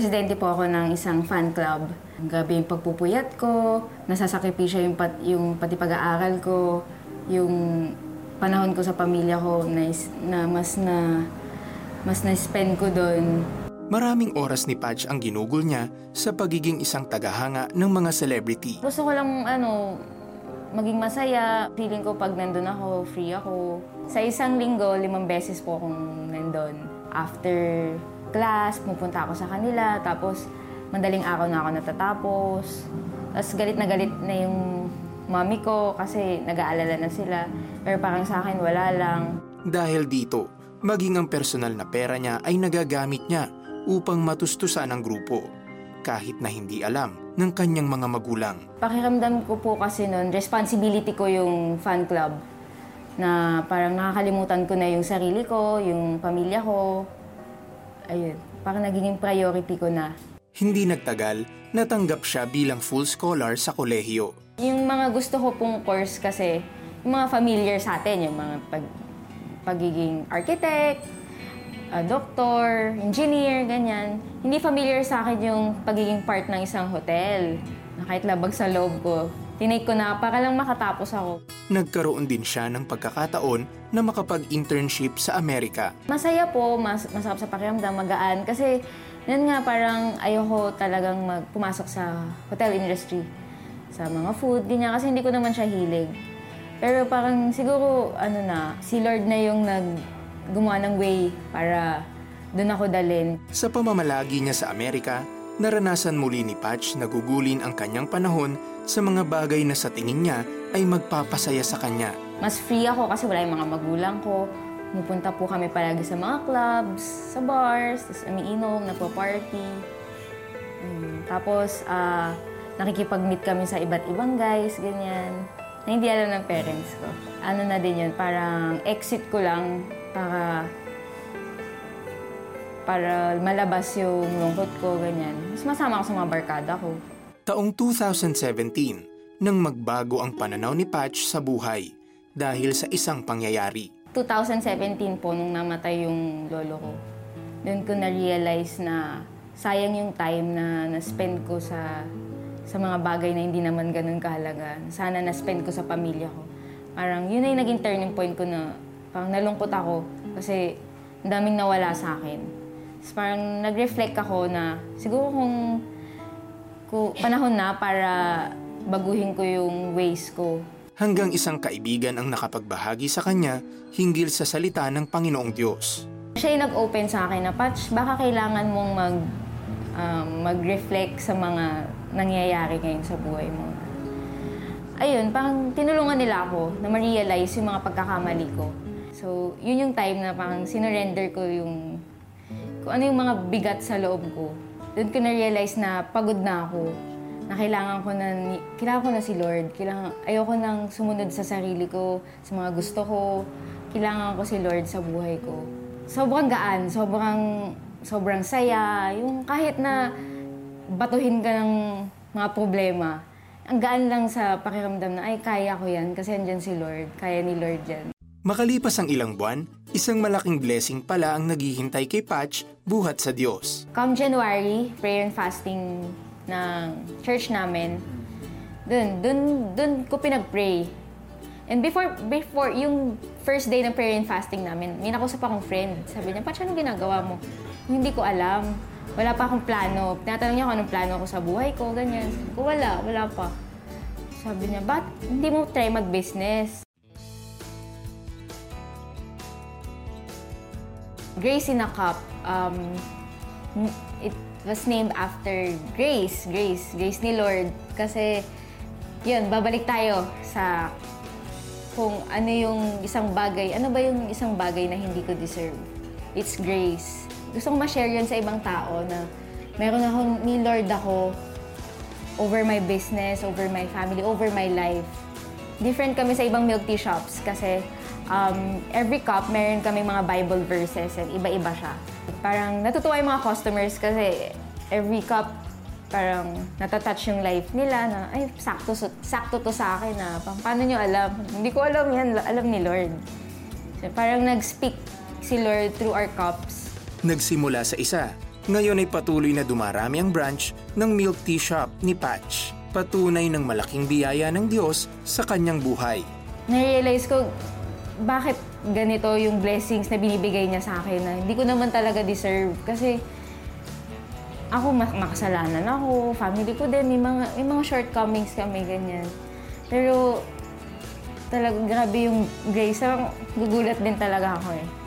presidente po ako ng isang fan club. Grabe yung pagpupuyat ko, nasasakripisya yung, pat, yung pati pag-aaral ko, yung panahon ko sa pamilya ko na, is- na mas na mas na-spend ko doon. Maraming oras ni Patch ang ginugol niya sa pagiging isang tagahanga ng mga celebrity. Gusto ko lang ano, maging masaya. Feeling ko pag nandun ako, free ako. Sa isang linggo, limang beses po akong nandun. After class, pupunta ako sa kanila. Tapos, madaling araw na ako natatapos. Tapos galit na galit na yung mami ko kasi nag-aalala na sila. Pero parang sa akin, wala lang. Dahil dito, maging ang personal na pera niya ay nagagamit niya upang matustusan ang grupo kahit na hindi alam ng kanyang mga magulang. Pakiramdam ko po kasi noon, responsibility ko yung fan club. Na parang nakakalimutan ko na yung sarili ko, yung pamilya ko. Ayun, parang nagiging priority ko na. Hindi nagtagal, natanggap siya bilang full scholar sa kolehiyo. Yung mga gusto ko pong course kasi, yung mga familiar sa atin, yung mga pag, pagiging architect, ah, doktor, engineer, ganyan. Hindi familiar sa akin yung pagiging part ng isang hotel. Na kahit labag sa loob ko, tinake ko na para lang makatapos ako. Nagkaroon din siya ng pagkakataon na makapag-internship sa Amerika. Masaya po, mas, masarap sa pakiramdam, magaan. Kasi, yun nga, parang ayoko talagang mag, pumasok sa hotel industry. Sa mga food, ganyan. Kasi hindi ko naman siya hilig. Pero parang siguro, ano na, si Lord na yung nag gumawa ng way para doon ako dalin. Sa pamamalagi niya sa Amerika, naranasan muli ni Patch na gugulin ang kanyang panahon sa mga bagay na sa tingin niya ay magpapasaya sa kanya. Mas free ako kasi wala yung mga magulang ko. Pupunta po kami palagi sa mga clubs, sa bars, tapos umiinom, nagpa-party. Mm, tapos, ah, nakikipag-meet kami sa iba't ibang guys, ganyan. Na hindi alam ng parents ko. Ano na din yun, parang exit ko lang para para malabas yung lungkot ko, ganyan. Mas masama ako sa mga barkada ko. Taong 2017, nang magbago ang pananaw ni Patch sa buhay dahil sa isang pangyayari. 2017 po, nung namatay yung lolo ko, doon ko na-realize na sayang yung time na na-spend ko sa sa mga bagay na hindi naman ganun kahalaga. Sana na-spend ko sa pamilya ko. Parang yun yung naging turning point ko na parang nalungkot ako kasi ang daming nawala sa akin. Tapos parang nag-reflect ako na siguro kung, kung panahon na para baguhin ko yung ways ko Hanggang isang kaibigan ang nakapagbahagi sa kanya hinggil sa salita ng Panginoong Diyos. Siya yung nag-open sa akin na, Patch, baka kailangan mong mag, um, mag-reflect sa mga nangyayari ngayon sa buhay mo. Ayun, parang tinulungan nila ako na ma-realize yung mga pagkakamali ko. So, yun yung time na parang sinurrender ko yung kung ano yung mga bigat sa loob ko. Doon ko na-realize na pagod na ako. Na kailangan ko na, kailangan ko na si Lord. Kailangan, ayoko nang sumunod sa sarili ko, sa mga gusto ko. Kailangan ko si Lord sa buhay ko. Sobrang gaan, sobrang, sobrang saya. Yung kahit na batuhin ka ng mga problema, ang gaan lang sa pakiramdam na, ay, kaya ko yan kasi andyan si Lord. Kaya ni Lord yan. Makalipas ang ilang buwan, isang malaking blessing pala ang naghihintay kay Patch buhat sa Diyos. Come January, prayer and fasting ng church namin. Dun, dun, dun ko pinag-pray. And before, before, yung first day ng prayer and fasting namin, may nakusap akong friend. Sabi niya, Patch, anong ginagawa mo? Hindi ko alam. Wala pa akong plano. Tinatanong niya kung anong plano ko sa buhay ko, ganyan. Sabi ko, wala, wala pa. Sabi niya, ba't hindi mo try mag-business? Grace in a Cup, um, it was named after Grace, Grace, Grace ni Lord. Kasi, yun, babalik tayo sa kung ano yung isang bagay, ano ba yung isang bagay na hindi ko deserve. It's grace. Gusto kong ma-share yun sa ibang tao na meron akong, ni Lord ako over my business, over my family, over my life. Different kami sa ibang milk tea shops kasi um, every cup, meron kami mga Bible verses and iba-iba siya. Parang natutuwa yung mga customers kasi every cup parang natatouch yung life nila na, ay, sakto, sakto to sa akin na, pa- paano nyo alam? Hindi ko alam yan, alam ni Lord. So, parang nag-speak si Lord through our cups. Nagsimula sa isa, Ngayon ay patuloy na dumarami ang branch ng milk tea shop ni Patch. Patunay ng malaking biyaya ng Diyos sa kanyang buhay. Na-realize ko, bakit ganito yung blessings na binibigay niya sa akin na hindi ko naman talaga deserve. Kasi ako mas makasalanan ako, family ko din, may mga, may mga shortcomings kami, ganyan. Pero talaga grabe yung grace. Parang gugulat din talaga ako eh.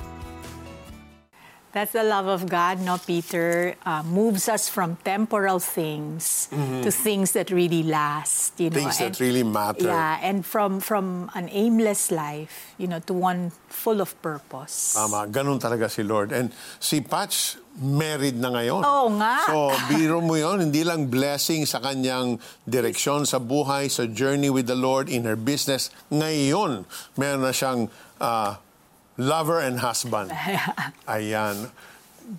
That's the love of God, no, Peter? Uh, moves us from temporal things to things that really last, you know. Things that really matter. Yeah, and from from an aimless life, you know, to one full of purpose. Tama, ganun talaga si Lord. And si Patch, married na ngayon. Oo nga. So, biro mo yon hindi lang blessing sa kanyang direksyon sa buhay, sa journey with the Lord in her business. Ngayon, meron na siyang ah, lover and husband. Ayan.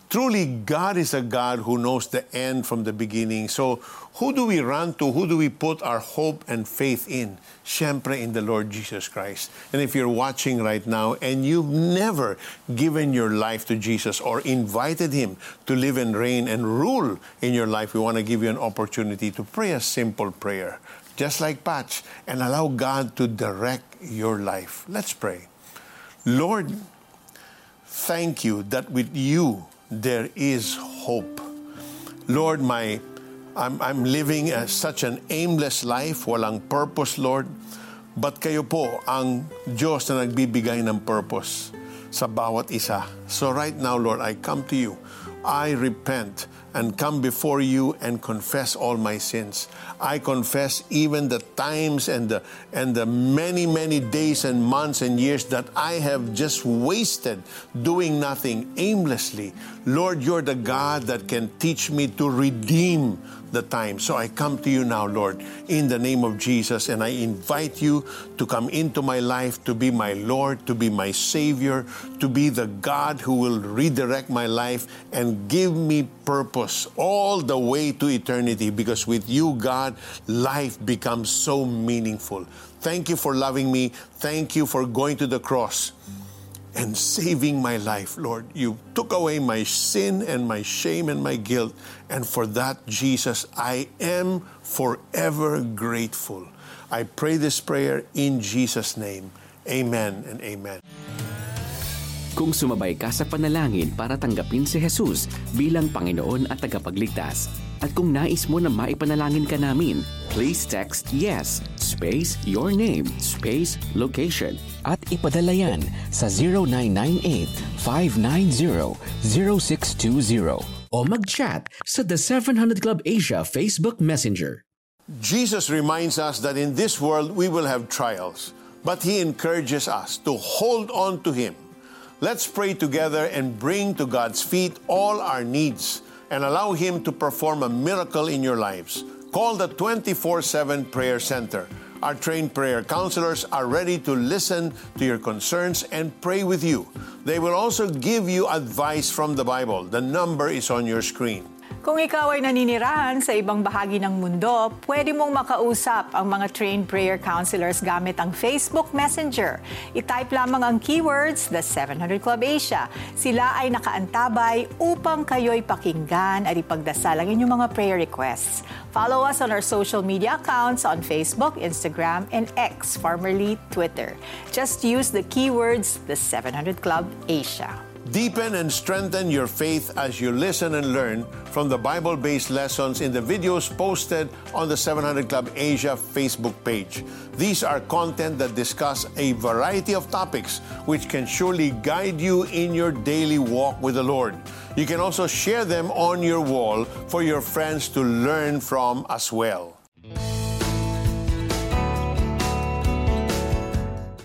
Truly, God is a God who knows the end from the beginning. So, who do we run to? Who do we put our hope and faith in? Siyempre, in the Lord Jesus Christ. And if you're watching right now and you've never given your life to Jesus or invited Him to live and reign and rule in your life, we want to give you an opportunity to pray a simple prayer, just like Patch, and allow God to direct your life. Let's pray. Lord, thank you that with you there is hope. Lord, my I'm, I'm living a, such an aimless life, walang purpose, Lord. But kayo po ang Diyos na nagbibigay ng purpose sa bawat isa. So right now, Lord, I come to you. I repent and come before you and confess all my sins. I confess even the times and the and the many many days and months and years that I have just wasted doing nothing aimlessly. Lord, you're the God that can teach me to redeem the time. So I come to you now, Lord, in the name of Jesus, and I invite you to come into my life, to be my Lord, to be my Savior, to be the God who will redirect my life and give me purpose all the way to eternity. Because with you, God, life becomes so meaningful. Thank you for loving me. Thank you for going to the cross and saving my life, Lord. You took away my sin and my shame and my guilt. And for that, Jesus, I am forever grateful. I pray this prayer in Jesus' name. Amen and amen. Kung sumabay ka sa panalangin para tanggapin si Jesus bilang Panginoon at tagapagligtas, at kung nais mo na maipanalangin ka namin, please text YES, space your name, space location, at ipadala yan sa 0998-590-0620 o mag-chat sa The 700 Club Asia Facebook Messenger. Jesus reminds us that in this world we will have trials, but He encourages us to hold on to Him. Let's pray together and bring to God's feet all our needs and allow Him to perform a miracle in your lives. Call the 24 7 Prayer Center. Our trained prayer counselors are ready to listen to your concerns and pray with you. They will also give you advice from the Bible. The number is on your screen. Kung ikaw ay naninirahan sa ibang bahagi ng mundo, pwede mong makausap ang mga trained prayer counselors gamit ang Facebook Messenger. I-type lamang ang keywords, The 700 Club Asia. Sila ay nakaantabay upang kayo'y pakinggan at ipagdasal ang inyong mga prayer requests. Follow us on our social media accounts on Facebook, Instagram, and X, formerly Twitter. Just use the keywords, The 700 Club Asia. Deepen and strengthen your faith as you listen and learn from the Bible based lessons in the videos posted on the 700 Club Asia Facebook page. These are content that discuss a variety of topics which can surely guide you in your daily walk with the Lord. You can also share them on your wall for your friends to learn from as well.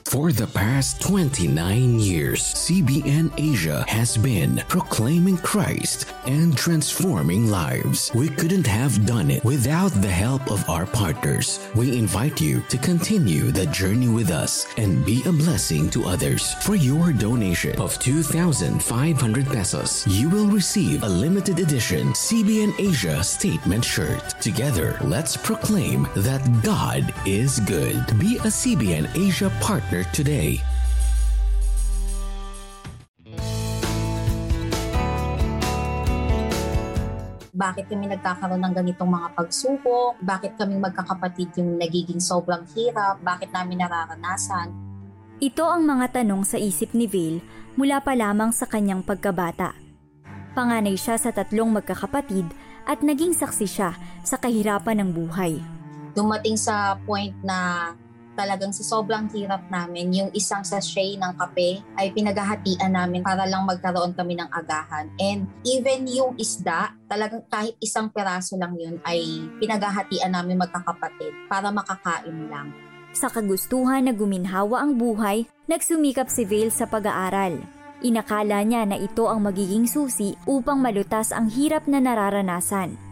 For the past 29 years, CBN Asia has been proclaiming Christ and transforming lives. We couldn't have done it without the help of our partners. We invite you to continue the journey with us and be a blessing to others. For your donation of 2,500 pesos, you will receive a limited edition CBN Asia statement shirt. Together, let's proclaim that God is good. Be a CBN Asia partner today. bakit kami nagkakaroon ng ganitong mga pagsubok, bakit kami magkakapatid yung nagiging sobrang hirap, bakit namin nararanasan. Ito ang mga tanong sa isip ni Vale mula pa lamang sa kanyang pagkabata. Panganay siya sa tatlong magkakapatid at naging saksi siya sa kahirapan ng buhay. Dumating sa point na talagang sa sobrang hirap namin, yung isang sachet ng kape ay pinaghahatian namin para lang magkaroon kami ng agahan. And even yung isda, talagang kahit isang peraso lang yun ay pinaghahatian namin magkakapatid para makakain lang. Sa kagustuhan na guminhawa ang buhay, nagsumikap si Vale sa pag-aaral. Inakala niya na ito ang magiging susi upang malutas ang hirap na nararanasan.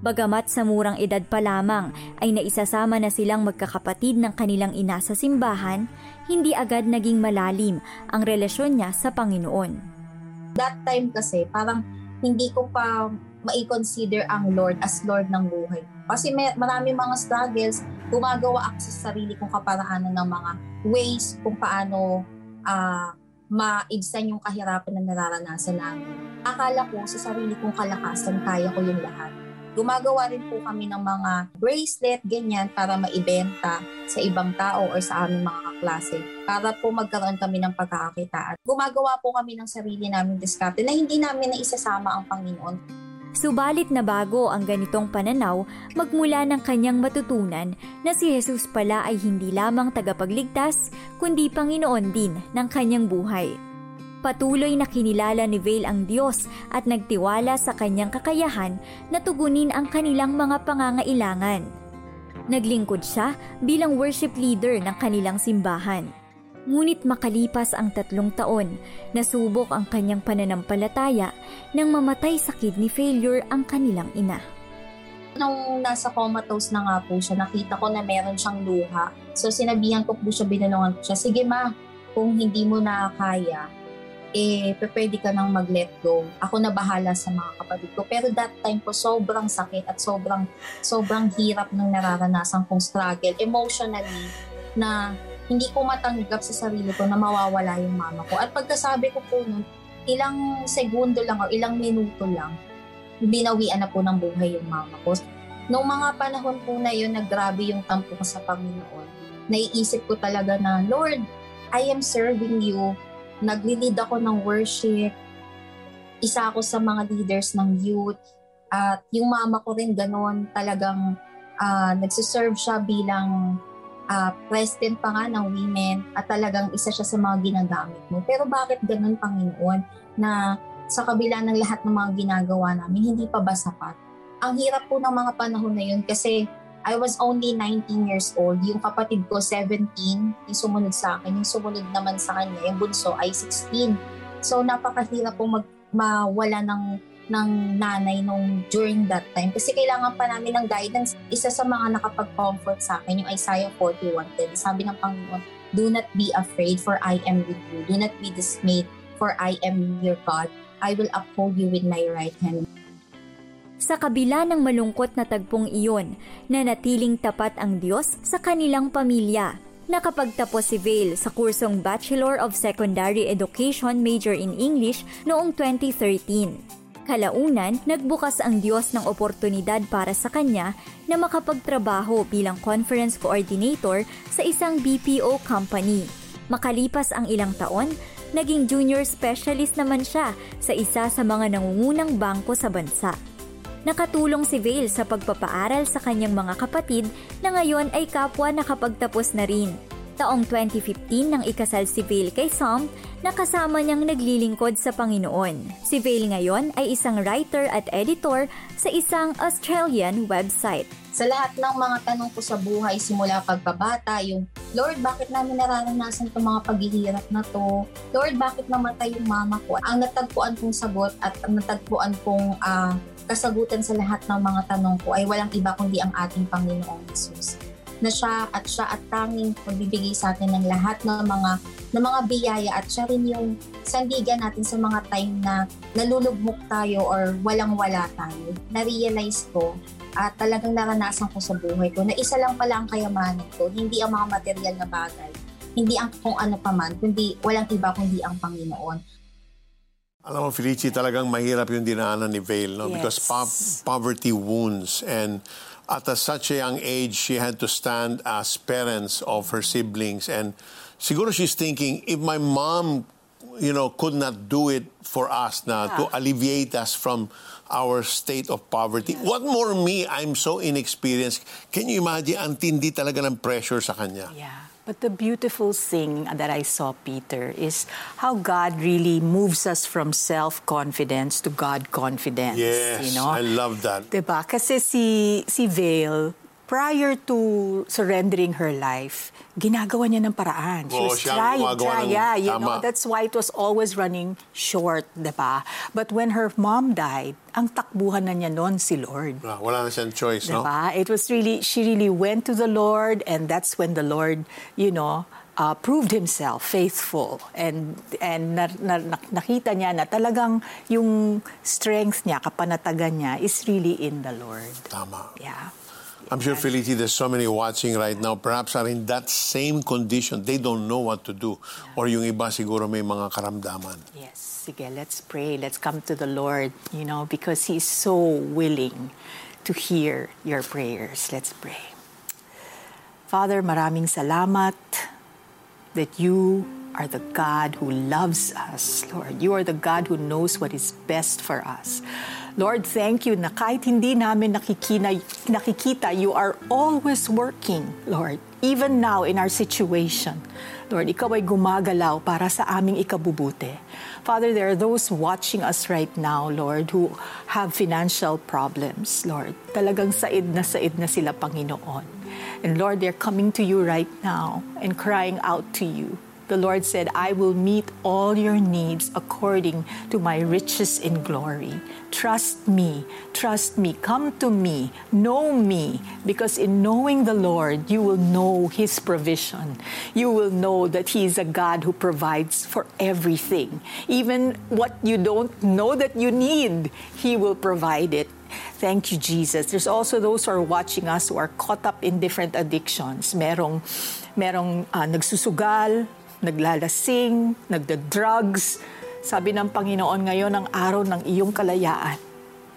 Bagamat sa murang edad pa lamang ay naisasama na silang magkakapatid ng kanilang ina sa simbahan, hindi agad naging malalim ang relasyon niya sa Panginoon. That time kasi parang hindi ko pa mai-consider ang Lord as Lord ng buhay. Kasi may, marami mga struggles, gumagawa ako sa sarili kong kaparaanan ng mga ways kung paano uh, maibsan yung kahirapan na nararanasan namin. Akala ko sa sarili kong kalakasan, kaya ko yung lahat Gumagawa rin po kami ng mga bracelet, ganyan, para maibenta sa ibang tao or sa aming mga kaklase para po magkaroon kami ng pagkakakitaan. Gumagawa po kami ng sarili naming diskarte na hindi namin na isasama ang Panginoon. Subalit na bago ang ganitong pananaw magmula ng kanyang matutunan na si Jesus pala ay hindi lamang tagapagligtas kundi Panginoon din ng kanyang buhay. Patuloy na kinilala ni Vale ang Diyos at nagtiwala sa kanyang kakayahan na tugunin ang kanilang mga pangangailangan. Naglingkod siya bilang worship leader ng kanilang simbahan. Ngunit makalipas ang tatlong taon, nasubok ang kanyang pananampalataya nang mamatay sa kidney failure ang kanilang ina. Nung nasa comatose na nga po siya, nakita ko na meron siyang luha. So sinabihan ko po siya, binanungan ko siya, sige ma, kung hindi mo na kaya, eh, pwede ka nang mag-let go. Ako na bahala sa mga kapatid ko. Pero that time po, sobrang sakit at sobrang, sobrang hirap ng nararanasan kong struggle emotionally na hindi ko matanggap sa sarili ko na mawawala yung mama ko. At pagkasabi ko po nun, ilang segundo lang o ilang minuto lang, binawian na po ng buhay yung mama ko. Noong mga panahon po na yun, naggrabe yung tampo ko sa Panginoon. Naiisip ko talaga na, Lord, I am serving you nagli-lead ako ng worship. Isa ako sa mga leaders ng youth. At yung mama ko rin ganoon, talagang uh, nagsiserve siya bilang uh, president pa nga ng women at talagang isa siya sa mga ginagamit mo. Pero bakit ganun, Panginoon, na sa kabila ng lahat ng mga ginagawa namin, hindi pa ba sapat? Ang hirap po ng mga panahon na yun kasi I was only 19 years old. Yung kapatid ko, 17, yung sumunod sa akin. Yung sumunod naman sa kanya, yung bunso ay 16. So, napakahirap po mag, mawala ng ng nanay nung during that time. Kasi kailangan pa namin ng guidance. Isa sa mga nakapag-comfort sa akin, yung Isaiah 41.10. Sabi ng Panginoon, Do not be afraid, for I am with you. Do not be dismayed, for I am your God. I will uphold you with my right hand. Sa kabila ng malungkot na tagpong iyon, nanatiling tapat ang Diyos sa kanilang pamilya. Nakapagtapos si Vale sa kursong Bachelor of Secondary Education major in English noong 2013. Kalaunan, nagbukas ang Diyos ng oportunidad para sa kanya na makapagtrabaho bilang conference coordinator sa isang BPO company. Makalipas ang ilang taon, naging junior specialist naman siya sa isa sa mga nangungunang bangko sa bansa. Nakatulong si Vale sa pagpapaaral sa kanyang mga kapatid na ngayon ay kapwa nakapagtapos na rin. Taong 2015 nang ikasal si Vale kay Sam na kasama niyang naglilingkod sa Panginoon. Si Vale ngayon ay isang writer at editor sa isang Australian website. Sa lahat ng mga tanong ko sa buhay simula pagkabata, yung Lord, bakit namin nararanasan itong mga paghihirap na to? Lord, bakit namatay yung mama ko? Ang natagpuan kong sagot at ang natagpuan kong uh, kasagutan sa lahat ng mga tanong ko ay walang iba kundi ang ating Panginoong Jesus na siya at siya at tanging magbibigay sa atin ng lahat ng mga ng mga biyaya at siya rin yung sandigan natin sa mga time na nalulugmok tayo or walang-wala tayo. Na-realize ko at talagang naranasan ko sa buhay ko na isa lang pala ang kayamanan ko, hindi ang mga material na bagay, hindi ang kung ano pa man, kundi walang iba kundi ang Panginoon. Alam mo, Felici, talagang mahirap yung dinaanan ni Vale, no? Because Yes. po- poverty wounds. And at a, such a young age, she had to stand as parents of her siblings. And siguro she's thinking, if my mom, you know, could not do it for us na to alleviate us from our state of poverty, what more me? I'm so inexperienced. Can you imagine, ang tindi talaga ng pressure sa kanya. Yeah. But the beautiful thing that I saw, Peter, is how God really moves us from self-confidence to God confidence. Yes, you know? I love that. Diba? Kasi si, si Vale, prior to surrendering her life, ginagawa niya ng paraan. She Oo, was siya ang trying, gumagawa trying. ng Yeah, you tama. know, that's why it was always running short, diba? But when her mom died, ang takbuhan na niya noon si Lord. Ah, Wala na siyang choice, no? Diba? It was really, she really went to the Lord and that's when the Lord, you know, uh, proved himself faithful and and na, na- na- nakita niya na talagang yung strength niya, kapanatagan niya is really in the Lord. Tama. Yeah. I'm sure, Felicity, there's so many watching right now, perhaps are in that same condition. They don't know what to do. Or yung iba siguro may mga karamdaman. Yes, sige, let's pray. Let's come to the Lord, you know, because He's so willing to hear your prayers. Let's pray. Father, maraming salamat that you are the God who loves us, Lord. You are the God who knows what is best for us. Lord, thank you na kahit hindi namin nakikina, nakikita, you are always working, Lord, even now in our situation. Lord, ikaw ay gumagalaw para sa aming ikabubuti. Father, there are those watching us right now, Lord, who have financial problems, Lord. Talagang said na said na sila, Panginoon. And Lord, they're coming to you right now and crying out to you. The Lord said, I will meet all your needs according to my riches in glory. Trust me, trust me, come to me, know me, because in knowing the Lord, you will know His provision. You will know that He is a God who provides for everything. Even what you don't know that you need, He will provide it. Thank you, Jesus. There's also those who are watching us who are caught up in different addictions. Merong, merong ah, nagsusugal, naglalasing, nagda-drugs. Sabi ng Panginoon ngayon ang araw ng iyong kalayaan.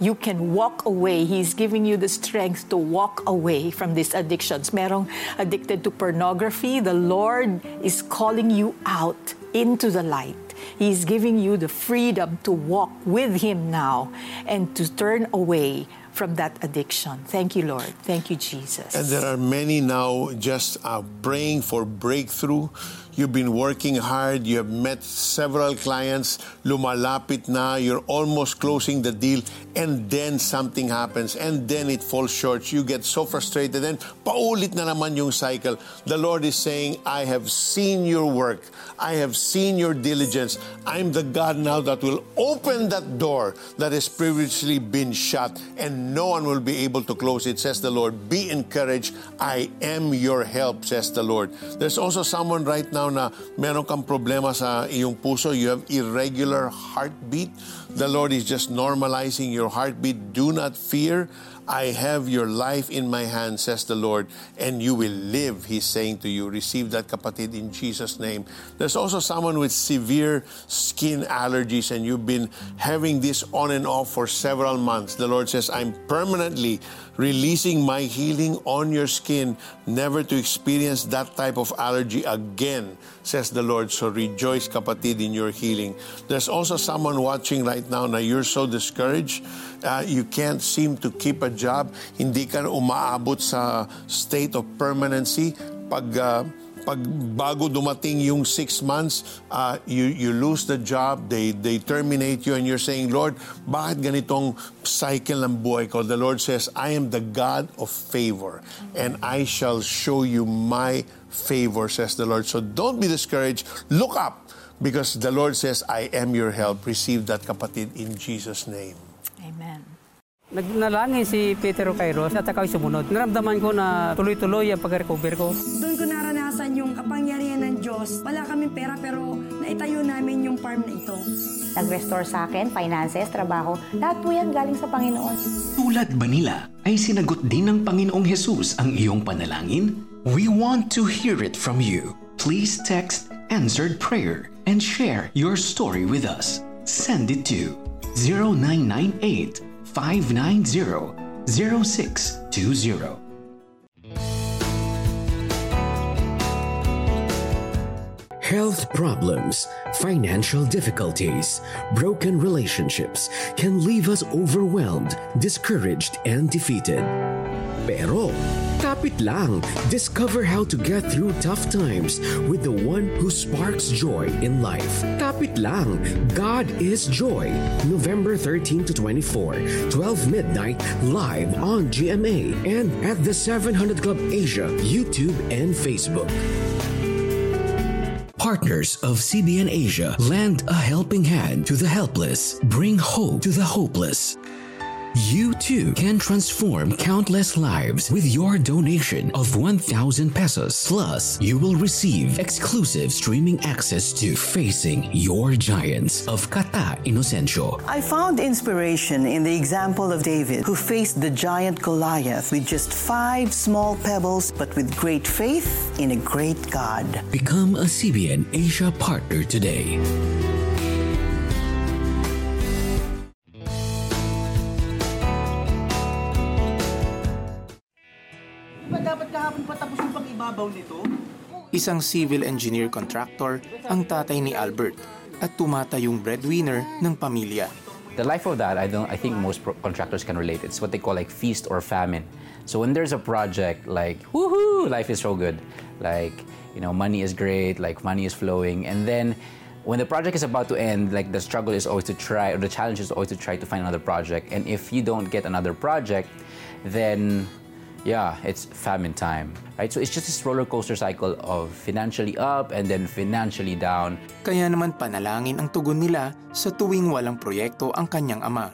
You can walk away. He's giving you the strength to walk away from these addictions. Merong addicted to pornography, the Lord is calling you out into the light. He's giving you the freedom to walk with Him now and to turn away from that addiction. Thank you, Lord. Thank you, Jesus. And there are many now just uh, praying for breakthrough. You've been working hard. You have met several clients. Lumalapit na. You're almost closing the deal. And then something happens. And then it falls short. You get so frustrated. And paulit na naman yung cycle. The Lord is saying, I have seen your work. I have seen your diligence. I'm the God now that will open that door that has previously been shut. And no one will be able to close it, says the Lord. Be encouraged. I am your help, says the Lord. There's also someone right now na meron kang problema sa iyong puso. You have irregular heartbeat. The Lord is just normalizing your heartbeat. Do not fear. I have your life in my hand, says the Lord, and you will live, He's saying to you. Receive that, kapatid, in Jesus' name. There's also someone with severe skin allergies, and you've been having this on and off for several months. The Lord says, I'm permanently releasing my healing on your skin, never to experience that type of allergy again, says the Lord. So rejoice, kapatid, in your healing. There's also someone watching right now na you're so discouraged, uh, you can't seem to keep a job, hindi ka umaabot sa state of permanency. Pag, uh, pag bago dumating yung six months, uh, you, you lose the job, they, they terminate you, and you're saying, Lord, bakit ganitong cycle ng buhay ko? The Lord says, I am the God of favor, and I shall show you my favor, says the Lord. So don't be discouraged. Look up, because the Lord says, I am your help. Receive that, kapatid, in Jesus' name. Amen. Nagnalangin si Peter Kairos at ako'y sumunod. Naramdaman ko na tuloy-tuloy ang pag-recover ko. Doon ko naranasan yung kapangyarihan ng Diyos. Wala kaming pera pero naitayo namin yung farm na ito. Nag-restore sa akin, finances, trabaho, lahat po yan galing sa Panginoon. Tulad ba nila ay sinagot din ng Panginoong Hesus ang iyong panalangin? We want to hear it from you. Please text answered prayer and share your story with us. Send it to 0998 590 0620. Health problems, financial difficulties, broken relationships can leave us overwhelmed, discouraged, and defeated. Pero, kapit lang, discover how to get through tough times with the one who sparks joy in life. Kapit lang, God is Joy. November 13 to 24, 12 midnight, live on GMA and at the 700 Club Asia, YouTube and Facebook. Partners of CBN Asia lend a helping hand to the helpless, bring hope to the hopeless. You too can transform countless lives with your donation of 1,000 pesos. Plus, you will receive exclusive streaming access to Facing Your Giants of Kata Inocencio. I found inspiration in the example of David, who faced the giant Goliath with just five small pebbles, but with great faith in a great God. Become a CBN Asia partner today. Isang civil engineer contractor ang tatay ni Albert at tumatayong breadwinner ng pamilya. The life of that, I don't. I think most contractors can relate. It's what they call like feast or famine. So when there's a project, like woohoo, life is so good, like you know, money is great, like money is flowing, and then when the project is about to end, like the struggle is always to try, or the challenge is always to try to find another project. And if you don't get another project, then yeah, it's famine time, right? So it's just this roller coaster cycle of financially up and then financially down. Kaya naman panalangin ang tugon nila sa tuwing walang proyekto ang kanyang ama.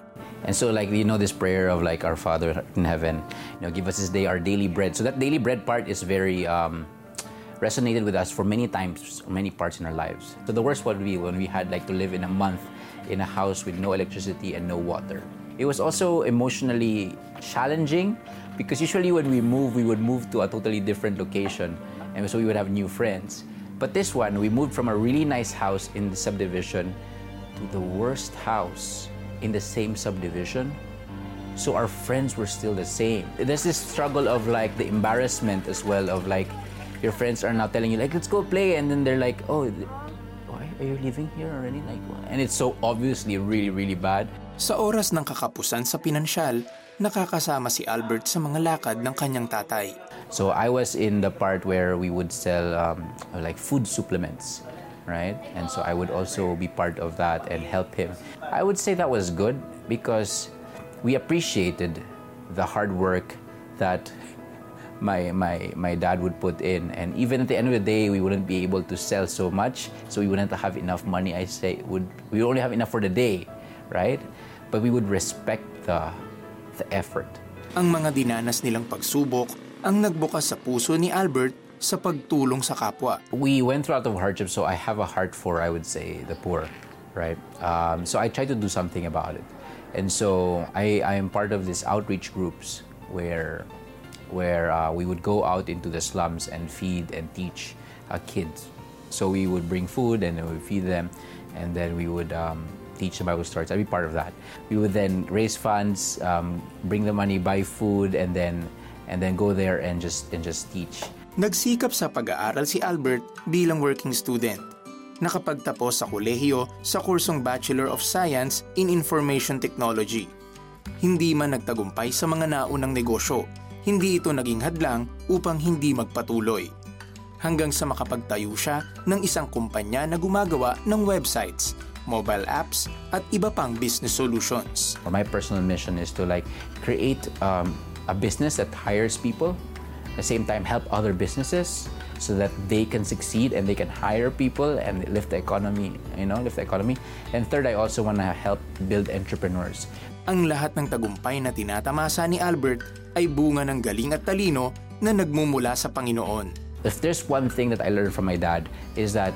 And so, like, you know, this prayer of like our Father in heaven, you know, give us this day our daily bread. So that daily bread part is very um, resonated with us for many times, many parts in our lives. So the worst would be when we had like to live in a month in a house with no electricity and no water. It was also emotionally challenging because usually when we move, we would move to a totally different location, and so we would have new friends. But this one, we moved from a really nice house in the subdivision to the worst house in the same subdivision. So our friends were still the same. There's this struggle of like the embarrassment as well of like your friends are now telling you like let's go play and then they're like oh are you leaving here already like and it's so obviously really really bad. Sa oras ng kakapusan sa pinansyal, nakakasama si Albert sa mga lakad ng kanyang tatay. So I was in the part where we would sell um, like food supplements, right? And so I would also be part of that and help him. I would say that was good because we appreciated the hard work that my my my dad would put in. And even at the end of the day we wouldn't be able to sell so much so we wouldn't have enough money. I say would we only have enough for the day right? But we would respect the the effort. Ang mga dinanas nilang pagsubok ang nagbukas sa puso ni Albert sa pagtulong sa kapwa. we went through a lot of hardship so i have a heart for i would say the poor right? Um, so i try to do something about it. And so i i am part of these outreach groups where where uh, we would go out into the slums and feed and teach uh, kids so we would bring food and then we would feed them and then we would um, teach them Bible stories. I'd be part of that. We would then raise funds, um, bring the money, buy food, and then and then go there and just and just teach. Nagsikap sa pag-aaral si Albert bilang working student. Nakapagtapos sa kolehiyo sa kursong Bachelor of Science in Information Technology. Hindi man nagtagumpay sa mga naunang negosyo, hindi ito naging hadlang upang hindi magpatuloy. Hanggang sa makapagtayo siya ng isang kumpanya na gumagawa ng websites, mobile apps at iba pang business solutions. My personal mission is to like create um, a business that hires people, at the same time help other businesses so that they can succeed and they can hire people and lift the economy, you know, lift the economy. And third, I also want to help build entrepreneurs. Ang lahat ng tagumpay na tinatamasa ni Albert ay bunga ng galing at talino na nagmumula sa Panginoon. If there's one thing that I learned from my dad is that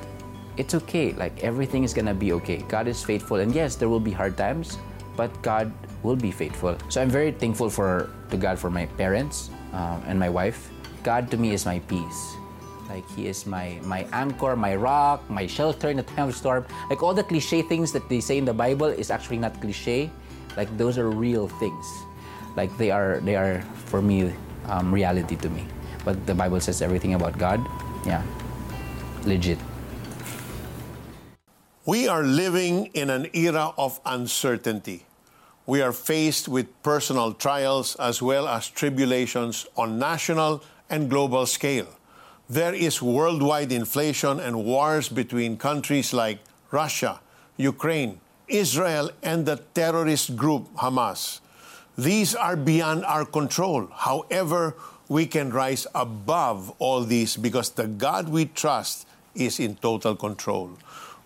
it's okay. Like everything is gonna be okay. God is faithful, and yes, there will be hard times, but God will be faithful. So I'm very thankful for to God for my parents um, and my wife. God to me is my peace. Like he is my my anchor, my rock, my shelter in the time of storm. Like all the cliche things that they say in the Bible is actually not cliche. Like those are real things. Like they are they are for me um, reality to me. But the Bible says everything about God. Yeah, legit. We are living in an era of uncertainty. We are faced with personal trials as well as tribulations on national and global scale. There is worldwide inflation and wars between countries like Russia, Ukraine, Israel, and the terrorist group Hamas. These are beyond our control. However, we can rise above all these because the God we trust is in total control.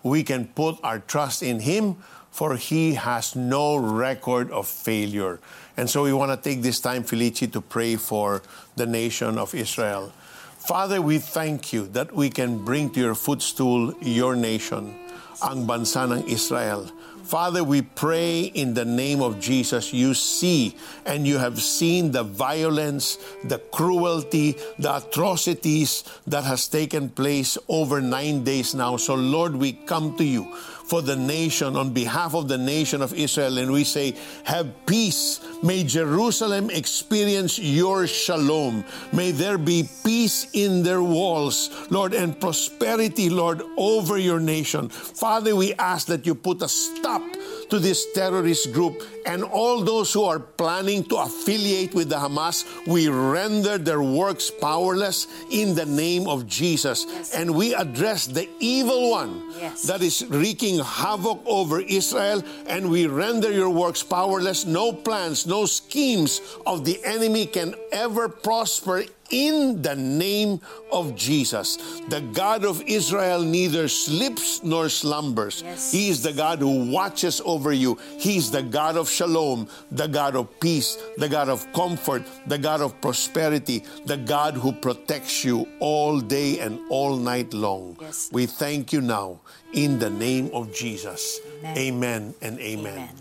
We can put our trust in Him for He has no record of failure. And so we want to take this time, Felici, to pray for the nation of Israel. Father, we thank you that we can bring to your footstool your nation, ang bansa ng Israel. Father, we pray in the name of Jesus. You see and you have seen the violence, the cruelty, the atrocities that has taken place over nine days now. So, Lord, we come to you for the nation, on behalf of the nation of Israel, and we say, Have peace. May Jerusalem experience your shalom. May there be peace in their walls, Lord, and prosperity, Lord, over your nation. Father, we ask that you put a stop to this terrorist group and all those who are planning to affiliate with the Hamas, we render their works powerless in the name of Jesus. Yes. And we address the evil one yes. that is wreaking havoc over Israel, and we render your works powerless. No plans, no schemes of the enemy can ever prosper in the name of Jesus. The God of Israel neither sleeps nor slumbers. Yes. He is the God who watches over you. He's the God of shalom, the God of peace, the God of comfort, the God of prosperity, the God who protects you all day and all night long. Yes. We thank you now in the name of Jesus. Amen, amen and amen. amen.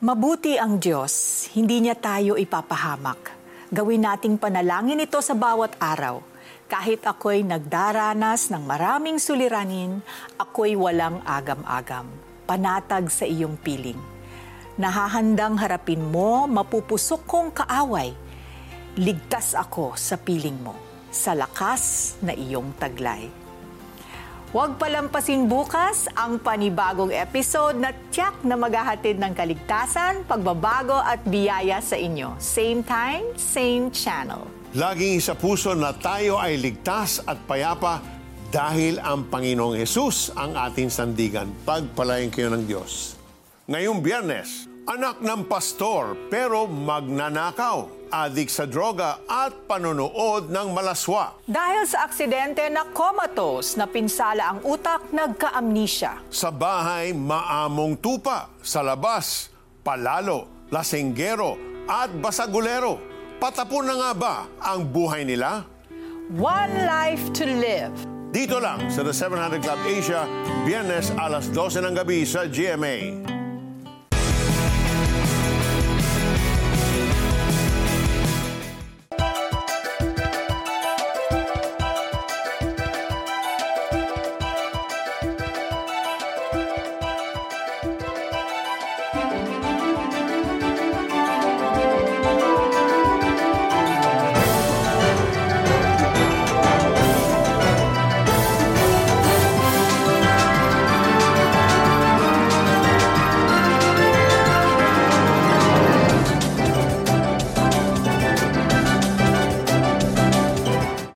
Mabuti ang Diyos, hindi niya tayo ipapahamak Gawin nating panalangin ito sa bawat araw. Kahit ako'y nagdaranas ng maraming suliranin, ako'y walang agam-agam. Panatag sa iyong piling. Nahahandang harapin mo, mapupusok kong kaaway. Ligtas ako sa piling mo, sa lakas na iyong taglay. Huwag palampasin bukas ang panibagong episode na tiyak na maghahatid ng kaligtasan, pagbabago at biyaya sa inyo. Same time, same channel. Laging sa puso na tayo ay ligtas at payapa dahil ang Panginoong Yesus ang ating sandigan. Pagpalain kayo ng Diyos. Ngayong biyernes, anak ng pastor pero magnanakaw adik sa droga at panonood ng malaswa. Dahil sa aksidente na comatose na pinsala ang utak, nagka-amnesia. Sa bahay, maamong tupa. Sa labas, palalo, lasenggero at basagulero. Patapon na nga ba ang buhay nila? One life to live. Dito lang sa The 700 Club Asia, Biyernes alas 12 ng gabi sa GMA.